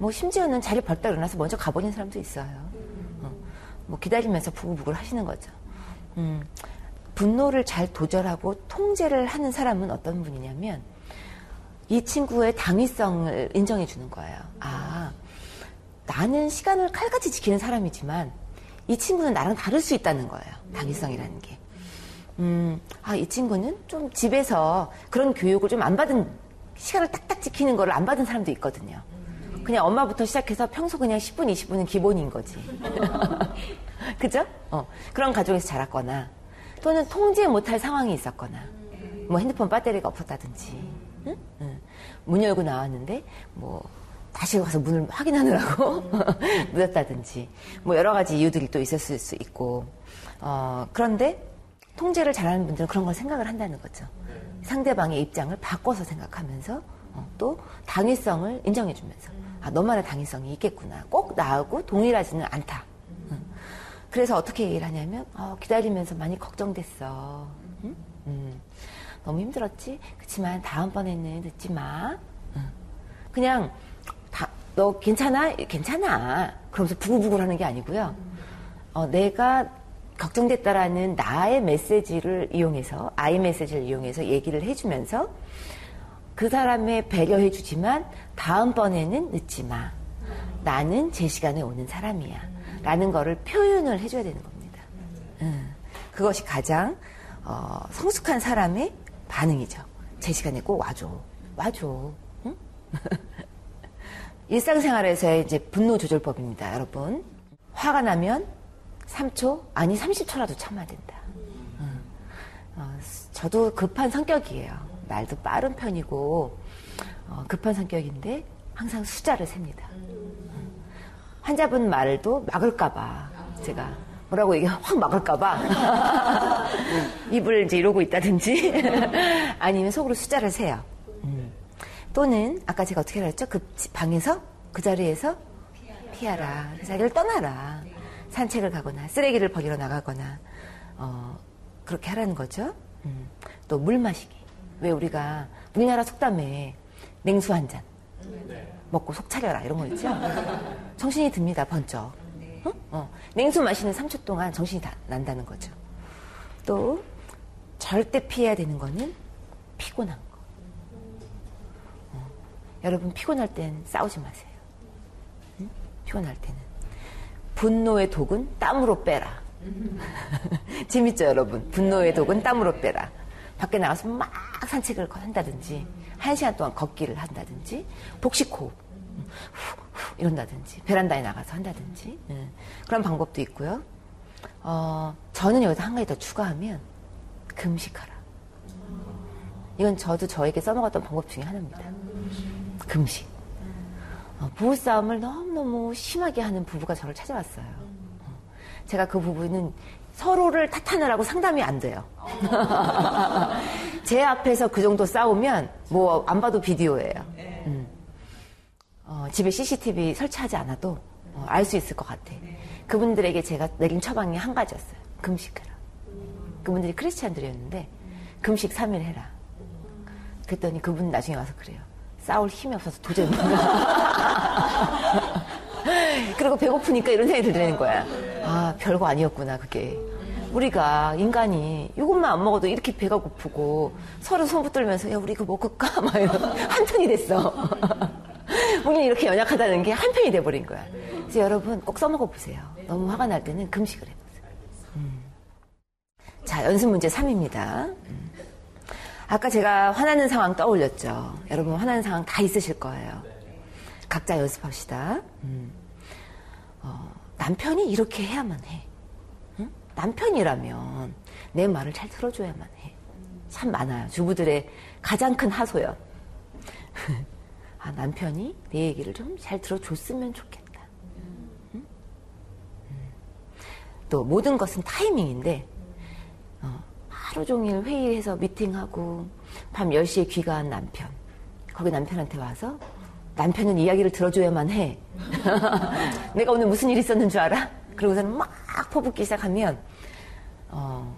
어. 뭐 심지어는 자리 벌떡 일어나서 먼저 가버리는 사람도 있어요 어. 뭐 기다리면서 부글부글 하시는 거죠 음. 분노를 잘 조절하고 통제를 하는 사람은 어떤 분이냐면 이 친구의 당위성을 인정해 주는 거예요. 아, 나는 시간을 칼같이 지키는 사람이지만 이 친구는 나랑 다를 수 있다는 거예요. 당위성이라는 게. 음, 아, 이 친구는 좀 집에서 그런 교육을 좀 안 받은 시간을 딱딱 지키는 걸 안 받은 사람도 있거든요. 그냥 엄마부터 시작해서 평소 그냥 10분, 20분은 기본인 거지. <laughs> 그죠? 어, 그런 가정에서 자랐거나 또는 통제 못할 상황이 있었거나 뭐 핸드폰 배터리가 없었다든지 응? 응. 문 열고 나왔는데 뭐 다시 가서 문을 확인하느라고 <laughs> 늦었다든지 뭐 여러 가지 이유들이 또 있었을 수 있고 어, 그런데 통제를 잘하는 분들은 그런 걸 생각을 한다는 거죠. 상대방의 입장을 바꿔서 생각하면서 어, 또 당위성을 인정해주면서 아 너만의 당위성이 있겠구나. 꼭 나하고 동일하지는 않다. 그래서 어떻게 얘기를 하냐면 어, 기다리면서 많이 걱정됐어. 응? 음, 너무 힘들었지? 그렇지만 다음번에는 늦지 마. 응. 그냥 다, 너 괜찮아? 괜찮아. 그러면서 부글부글 하는 게 아니고요. 어, 내가 걱정됐다라는 나의 메시지를 이용해서 아이 메시지를 이용해서 얘기를 해주면서 그 사람의 배려해 주지만 다음번에는 늦지 마. 나는 제 시간에 오는 사람이야. 라는 거를 표현을 해줘야 되는 겁니다. 음. 그것이 가장 어, 성숙한 사람의 반응이죠. 제 시간에 꼭 와줘. 와줘. 응? <laughs> 일상생활에서의 이제 분노 조절법입니다, 여러분. 화가 나면 3초, 아니 30초라도 참아야 된다. 응. 어, 저도 급한 성격이에요. 말도 빠른 편이고, 어, 급한 성격인데, 항상 숫자를 셉니다. 응. 환자분 말도 막을까봐, 제가. 뭐라고 얘기 확 막을까봐 <laughs> 입을 이제 이러고 있다든지 <laughs> 아니면 속으로 숫자를 세요. 음. 또는 아까 제가 어떻게 그랬죠? 그 방에서 그 자리에서 피하라. 그 자리를 떠나라. 산책을 가거나 쓰레기를 버리러 나가거나 어, 그렇게 하라는 거죠. 음. 또물 마시기. 왜 우리가 우리나라 속담에 냉수 한 잔 먹고 속 차려라 이런 거 있죠. 정신이 듭니다 번쩍. 어? 어. 냉수 마시는 3초 동안 정신이 다 난다는 거죠. 또 절대 피해야 되는 거는 피곤한 거. 어. 여러분 피곤할 땐 싸우지 마세요. 응? 피곤할 때는 분노의 독은 땀으로 빼라. <laughs> 재밌죠, 여러분? 분노의 독은 땀으로 빼라. 밖에 나가서 막 산책을 한다든지, 한 시간 동안 걷기를 한다든지, 복식 호흡. 이런다든지 베란다에 나가서 한다든지 네. 그런 방법도 있고요. 어, 저는 여기서 한 가지 더 추가하면 금식하라. 이건 저도 저에게 써먹었던 방법 중에 하나입니다. 금식. 어, 부부싸움을 너무너무 심하게 하는 부부가 저를 찾아왔어요. 어, 제가 그 부부는 서로를 탓하느라고 상담이 안 돼요. <laughs> 제 앞에서 그 정도 싸우면 뭐 안 봐도 비디오예요. 음. 어, 집에 CCTV 설치하지 않아도 어, 알수 있을 것 같아. 그분들에게 제가 내린 처방이 한 가지였어요. 금식해라. 그분들이 크리스찬들이었는데 금식 3일 해라. 그랬더니 그분 나중에 와서 그래요. 싸울 힘이 없어서 도저히 못 <laughs> 그리고 배고프니까 이런 생각이 들는 거야. 아, 별거 아니었구나, 그게. 우리가 인간이 이것만 안 먹어도 이렇게 배가 고프고 서로 손 붙들면서 야, 우리 이거 먹을까? <laughs> 막 이런 한 편이 됐어. <laughs> 우리는 이렇게 연약하다는 게 한 편이 돼버린 거야. 그래서 여러분 꼭 써먹어 보세요. 너무 화가 날 때는 금식을 해보세요. 음. 자, 연습 문제 3입니다. 음. 아까 제가 화나는 상황 떠올렸죠. 여러분 화나는 상황 다 있으실 거예요. 각자 연습합시다. 음. 어, 남편이 이렇게 해야만 해. 응? 남편이라면 내 말을 잘 들어줘야만 해. 참 많아요. 주부들의 가장 큰 하소연. <laughs> 아, 남편이 내 얘기를 좀 잘 들어줬으면 좋겠다. 응? 또 모든 것은 타이밍인데 어, 하루 종일 회의해서 미팅하고 밤 10시에 귀가한 남편 거기 남편한테 와서 남편은 이야기를 들어줘야만 해. <laughs> 내가 오늘 무슨 일 있었는 줄 알아? 그러고서는 막 퍼붓기 시작하면 어,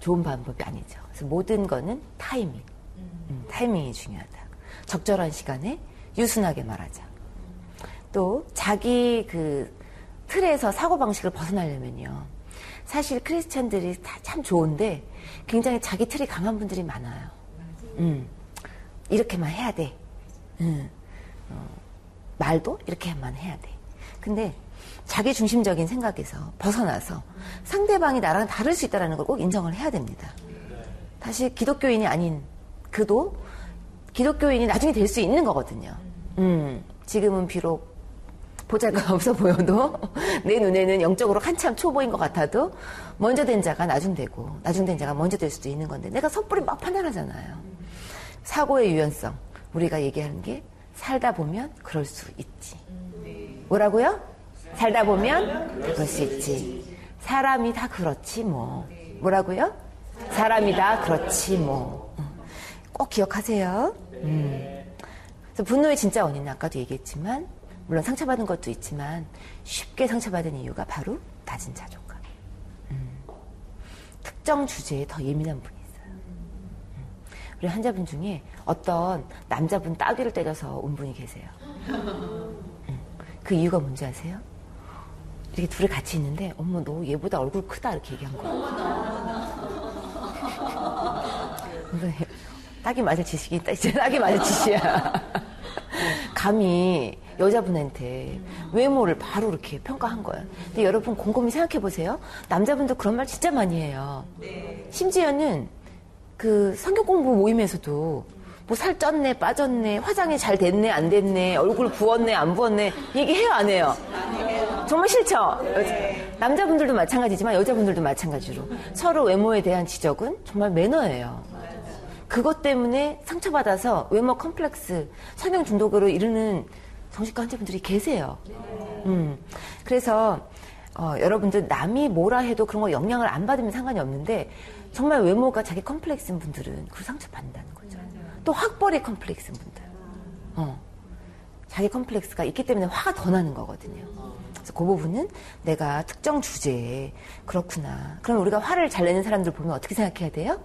좋은 방법이 아니죠. 그래서 모든 거는 타이밍. 음, 타이밍이 중요하다. 적절한 시간에 유순하게 말하자. 또 자기 그 틀에서 사고방식을 벗어나려면요. 사실 크리스천들이 다 참 좋은데 굉장히 자기 틀이 강한 분들이 많아요. 음, 이렇게만 해야 돼. 음, 어, 말도 이렇게만 해야 돼. 근데 자기 중심적인 생각에서 벗어나서 상대방이 나랑 다를 수 있다는 걸 꼭 인정을 해야 됩니다. 다시 기독교인이 아닌 그도 기독교인이 나중에 될 수 있는 거거든요. 음, 지금은 비록 보잘것 <laughs> 없어 보여도 내 눈에는 영적으로 한참 초보인 것 같아도 먼저 된 자가 나중 되고 나중 된 자가 먼저 될 수도 있는 건데 내가 섣불리 막 판단하잖아요. 사고의 유연성 우리가 얘기하는 게 살다 보면 그럴 수 있지. 뭐라고요? 살다 보면 그럴 수 있지. 사람이 다 그렇지 뭐. 뭐라고요? 사람이 다 그렇지 뭐. 꼭 기억하세요. 음. 그래서 분노의 진짜 원인은 아까도 얘기했지만 물론 상처받은 것도 있지만 쉽게 상처받은 이유가 바로 낮은 자존감. 음. 특정 주제에 더 예민한. 음. 우리 환자분 중에 어떤 남자분 따귀를 때려서 온 분이 계세요. 음. 그 이유가 뭔지 아세요? 이렇게 둘이 같이 있는데 어머 너 얘보다 얼굴 크다 이렇게 얘기한 거예요. 딱이 맞을 지식이 있다. 이제 딱이 맞을 짓이야. 감히 여자분한테 외모를 바로 이렇게 평가한 거예요. 근데 여러분 곰곰이 생각해 보세요. 남자분도 그런 말 진짜 많이 해요. 심지어는 그 성경 공부 모임에서도 뭐 살 쪘네, 빠졌네, 화장이 잘 됐네, 안 됐네, 얼굴 부었네, 안 부었네 얘기해요, 안 해요? 정말 싫죠? 남자분들도 마찬가지지만 여자분들도 마찬가지로 서로 외모에 대한 지적은 정말 매너예요. 그것 때문에 상처받아서 외모 컴플렉스, 성형 중독으로 이르는 정신과 환자분들이 계세요. 음. 그래서 어, 여러분들 남이 뭐라 해도 그런 거 영향을 안 받으면 상관이 없는데 정말 외모가 자기 컴플렉스인 분들은 그 상처받는다는 거죠. 또 학벌이 컴플렉스인 분들. 어. 자기 컴플렉스가 있기 때문에 화가 더 나는 거거든요. 그래서 그 부분은 내가 특정 주제에 그렇구나. 그럼 우리가 화를 잘 내는 사람들 보면 어떻게 생각해야 돼요?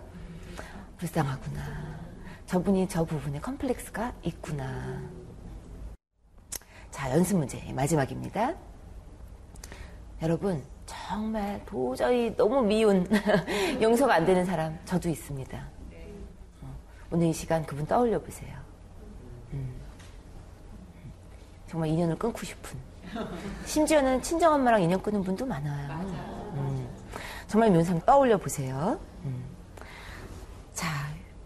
불쌍하구나. 저분이 저 부분에 컴플렉스가 있구나. 자, 연습 문제 마지막입니다. 여러분, 정말 도저히 너무 미운, <laughs> 용서가 안 되는 사람, 저도 있습니다. 어, 오늘 이 시간 그분 떠올려 보세요. 음. 정말 인연을 끊고 싶은. 심지어는 친정엄마랑 인연 끊는 분도 많아요. 음. 정말 미운 사람 떠올려 보세요. 음. 자,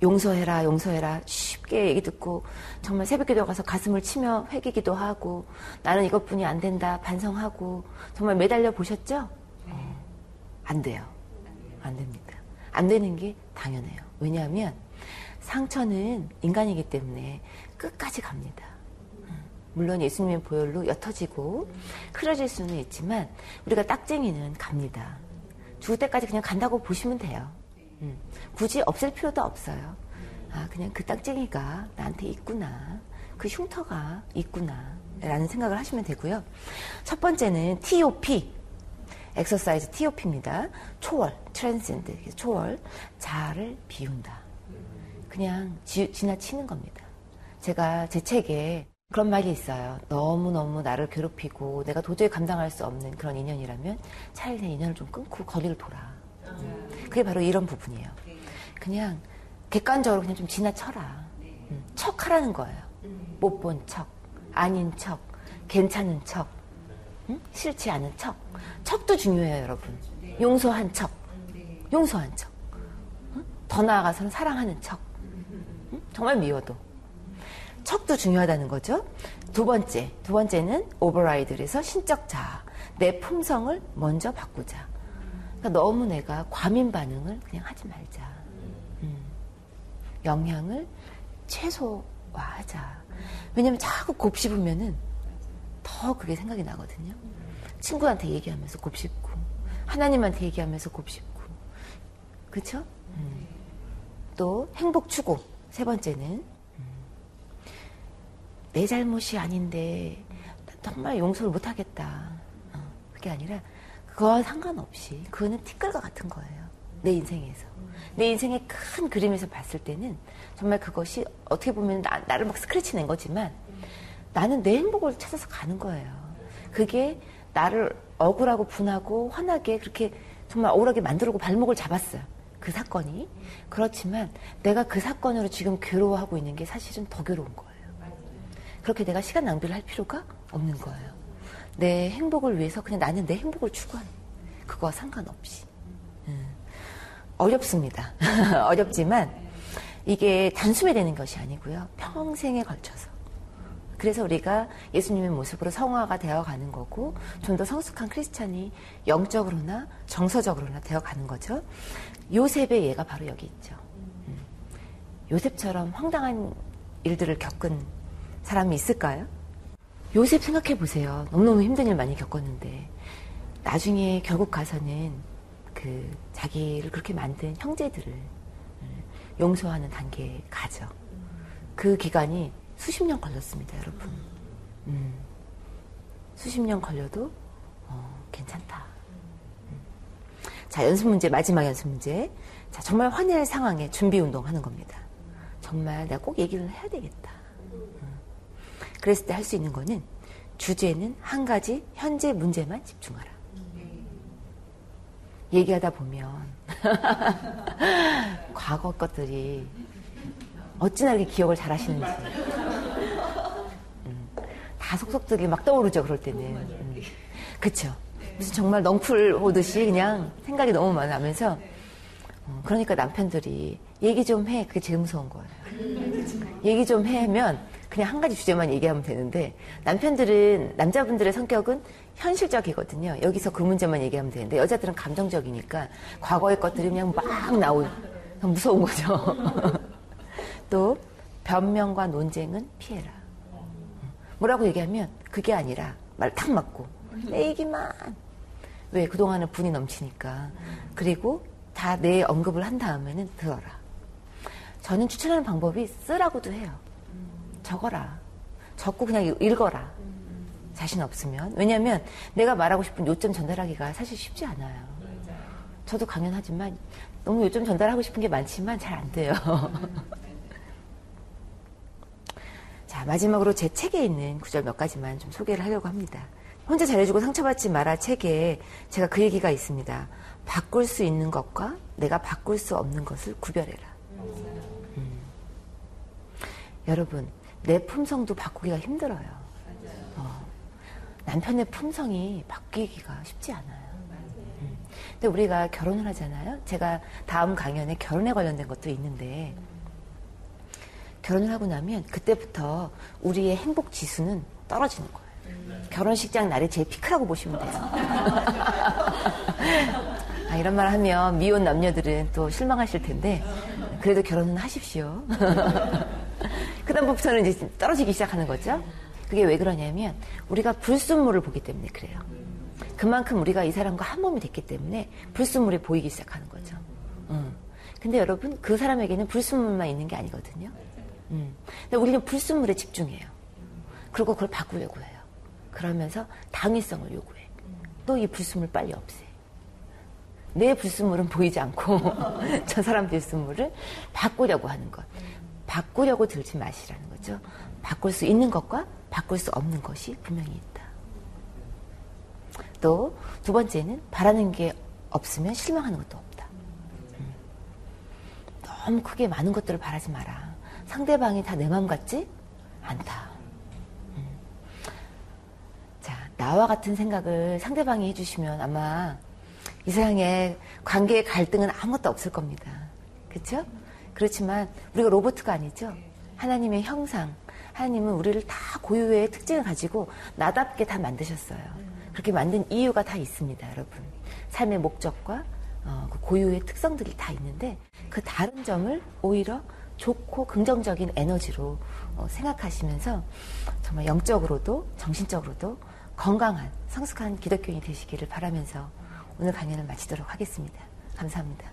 용서해라, 용서해라. 쉽게 얘기 듣고 정말 새벽 기도 가서 가슴을 치며 회개기도 하고 나는 이것뿐이 안 된다 반성하고 정말 매달려 보셨죠? 어, 안 돼요. 안 됩니다. 안 되는 게 당연해요. 왜냐하면 상처는 인간이기 때문에 끝까지 갑니다. 음, 물론 예수님의 보혈로 옅어지고 흐려질 수는 있지만 우리가 딱쟁이는 갑니다. 죽을 때까지 그냥 간다고 보시면 돼요. 음, 굳이 없앨 필요도 없어요. 아, 그냥 그 딱쟁이가 나한테 있구나. 그 흉터가 있구나. 라는 생각을 하시면 되고요. 첫 번째는 TOP. 엑서사이즈 TOP입니다. 초월, transcend, 초월. 자아를 비운다. 그냥 지, 지나치는 겁니다. 제가 제 책에 그런 말이 있어요. 너무너무 나를 괴롭히고 내가 도저히 감당할 수 없는 그런 인연이라면 차라리 내 인연을 좀 끊고 거리를 둬라. 그게 바로 이런 부분이에요. 그냥 객관적으로 그냥 좀 지나쳐라. 음, 척 하라는 거예요. 못 본 척, 아닌 척, 괜찮은 척, 음? 싫지 않은 척. 척도 중요해요, 여러분. 용서한 척, 용서한 척. 음? 더 나아가서는 사랑하는 척. 음? 정말 미워도. 척도 중요하다는 거죠. 두 번째, 두 번째는 오버라이드에서 신적 자아. 내 품성을 먼저 바꾸자. 그러니까 너무 내가 과민 반응을 그냥 하지 말자. 음. 영향을 최소화하자. 왜냐면 자꾸 곱씹으면은 더 그게 생각이 나거든요. 친구한테 얘기하면서 곱씹고, 하나님한테 얘기하면서 곱씹고, 그쵸? 음. 또 행복 추구. 세 번째는 음. 내 잘못이 아닌데 정말 용서를 못하겠다. 어, 그게 아니라 그거와 상관없이 그거는 티끌과 같은 거예요. 내 인생에서. 내 인생의 큰 그림에서 봤을 때는 정말 그것이 어떻게 보면 나, 나를 막 스크래치 낸 거지만 나는 내 행복을 찾아서 가는 거예요. 그게 나를 억울하고 분하고 화나게 그렇게 정말 억울하게 만들고 발목을 잡았어요. 그 사건이. 그렇지만 내가 그 사건으로 지금 괴로워하고 있는 게 사실은 더 괴로운 거예요. 그렇게 내가 시간 낭비를 할 필요가 없는 거예요. 내 행복을 위해서 그냥 나는 내 행복을 추구하는 그거와 상관없이 음. 어렵습니다. <laughs> 어렵지만 이게 단숨에 되는 것이 아니고요. 평생에 걸쳐서. 그래서 우리가 예수님의 모습으로 성화가 되어 가는 거고 좀 더 성숙한 크리스찬이 영적으로나 정서적으로나 되어 가는 거죠. 요셉의 예가 바로 여기 있죠. 음. 요셉처럼 황당한 일들을 겪은 사람이 있을까요? 요셉 생각해 보세요. 너무너무 힘든 일 많이 겪었는데 나중에 결국 가서는 그 자기를 그렇게 만든 형제들을 음, 용서하는 단계에 가죠. 그 기간이 수십 년 걸렸습니다, 여러분. 음, 수십 년 걸려도 어, 괜찮다. 음. 자, 연습 문제 마지막 연습 문제. 자, 정말 화낼 상황에 준비 운동 하는 겁니다. 정말 내가 꼭 얘기를 해야 되겠다. 그랬을 때 할 수 있는 거는 주제는 한 가지 현재 문제만 집중하라. 얘기하다 보면 <laughs> 과거 것들이 어찌나 이렇게 기억을 잘 하시는지 음, 다 속속들이 막 떠오르죠, 그럴 때는. 음. 그쵸. 무슨 정말 넝쿨 오듯이 그냥 생각이 너무 많으면서 어, 그러니까 남편들이 얘기 좀 해. 그게 제일 무서운 거예요. 얘기 좀 해면 그냥 한 가지 주제만 얘기하면 되는데 남편들은 남자분들의 성격은 현실적이거든요. 여기서 그 문제만 얘기하면 되는데 여자들은 감정적이니까 과거의 것들이 그냥 막 나오는 무서운 거죠. <laughs> 또 변명과 논쟁은 피해라. 뭐라고 얘기하면 그게 아니라 말 탁 맞고 내 얘기만 왜 그동안은 분이 넘치니까 그리고 다 내 언급을 한 다음에는 들어라. 저는 추천하는 방법이 쓰라고도 해요. 적어라. 적고 그냥 읽어라. 자신 없으면. 왜냐하면 내가 말하고 싶은 요점 전달하기가 사실 쉽지 않아요. 저도 강연하지만 너무 요점 전달하고 싶은 게 많지만 잘 안 돼요. <laughs> 자, 마지막으로 제 책에 있는 구절 몇 가지만 좀 소개를 하려고 합니다. 혼자 잘해주고 상처받지 마라 책에 제가 그 얘기가 있습니다. 바꿀 수 있는 것과 내가 바꿀 수 없는 것을 구별해라. 음. 여러분, 내 품성도 바꾸기가 힘들어요. 어. 남편의 품성이 바뀌기가 쉽지 않아요. 음. 근데 우리가 결혼을 하잖아요. 제가 다음 강연에 결혼에 관련된 것도 있는데 결혼을 하고 나면 그때부터 우리의 행복 지수는 떨어지는 거예요. 결혼식장 날이 제일 피크라고 보시면 돼요. <laughs> 아, 이런 말 하면 미혼 남녀들은 또 실망하실 텐데 그래도 결혼은 하십시오. <laughs> 그다음부터는 이제 떨어지기 시작하는 거죠. 그게 왜 그러냐면 우리가 불순물을 보기 때문에 그래요. 그만큼 우리가 이 사람과 한 몸이 됐기 때문에 불순물이 보이기 시작하는 거죠. 음. 근데 여러분 그 사람에게는 불순물만 있는 게 아니거든요. 음. 근데 우리는 불순물에 집중해요. 그리고 그걸 바꾸려고 해요. 그러면서 당위성을 요구해. 또 이 불순물 빨리 없애. 내 불순물은 보이지 않고 <laughs> 저 사람 불순물을 바꾸려고 하는 것. 바꾸려고 들지 마시라는 거죠. 바꿀 수 있는 것과 바꿀 수 없는 것이 분명히 있다. 또 두 번째는 바라는 게 없으면 실망하는 것도 없다. 음. 너무 크게 많은 것들을 바라지 마라. 상대방이 다 내 마음 같지 않다. 음. 자, 나와 같은 생각을 상대방이 해주시면 아마 이 세상에 관계의 갈등은 아무것도 없을 겁니다. 그렇죠? 그렇지만 우리가 로봇가 아니죠. 하나님의 형상, 하나님은 우리를 다 고유의 특징을 가지고 나답게 다 만드셨어요. 그렇게 만든 이유가 다 있습니다, 여러분. 삶의 목적과 어, 그 고유의 특성들이 다 있는데 그 다른 점을 오히려 좋고 긍정적인 에너지로 어, 생각하시면서 정말 영적으로도 정신적으로도 건강한 성숙한 기독교인이 되시기를 바라면서 오늘 강연을 마치도록 하겠습니다. 감사합니다.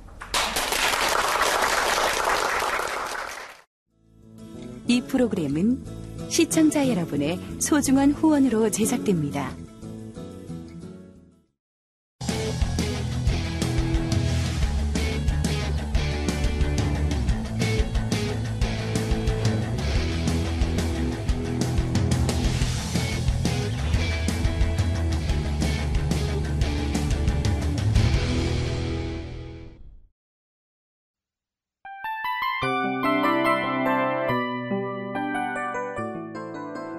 이 프로그램은 시청자 여러분의 소중한 후원으로 제작됩니다.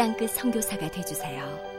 땅끝 성교사가 되주세요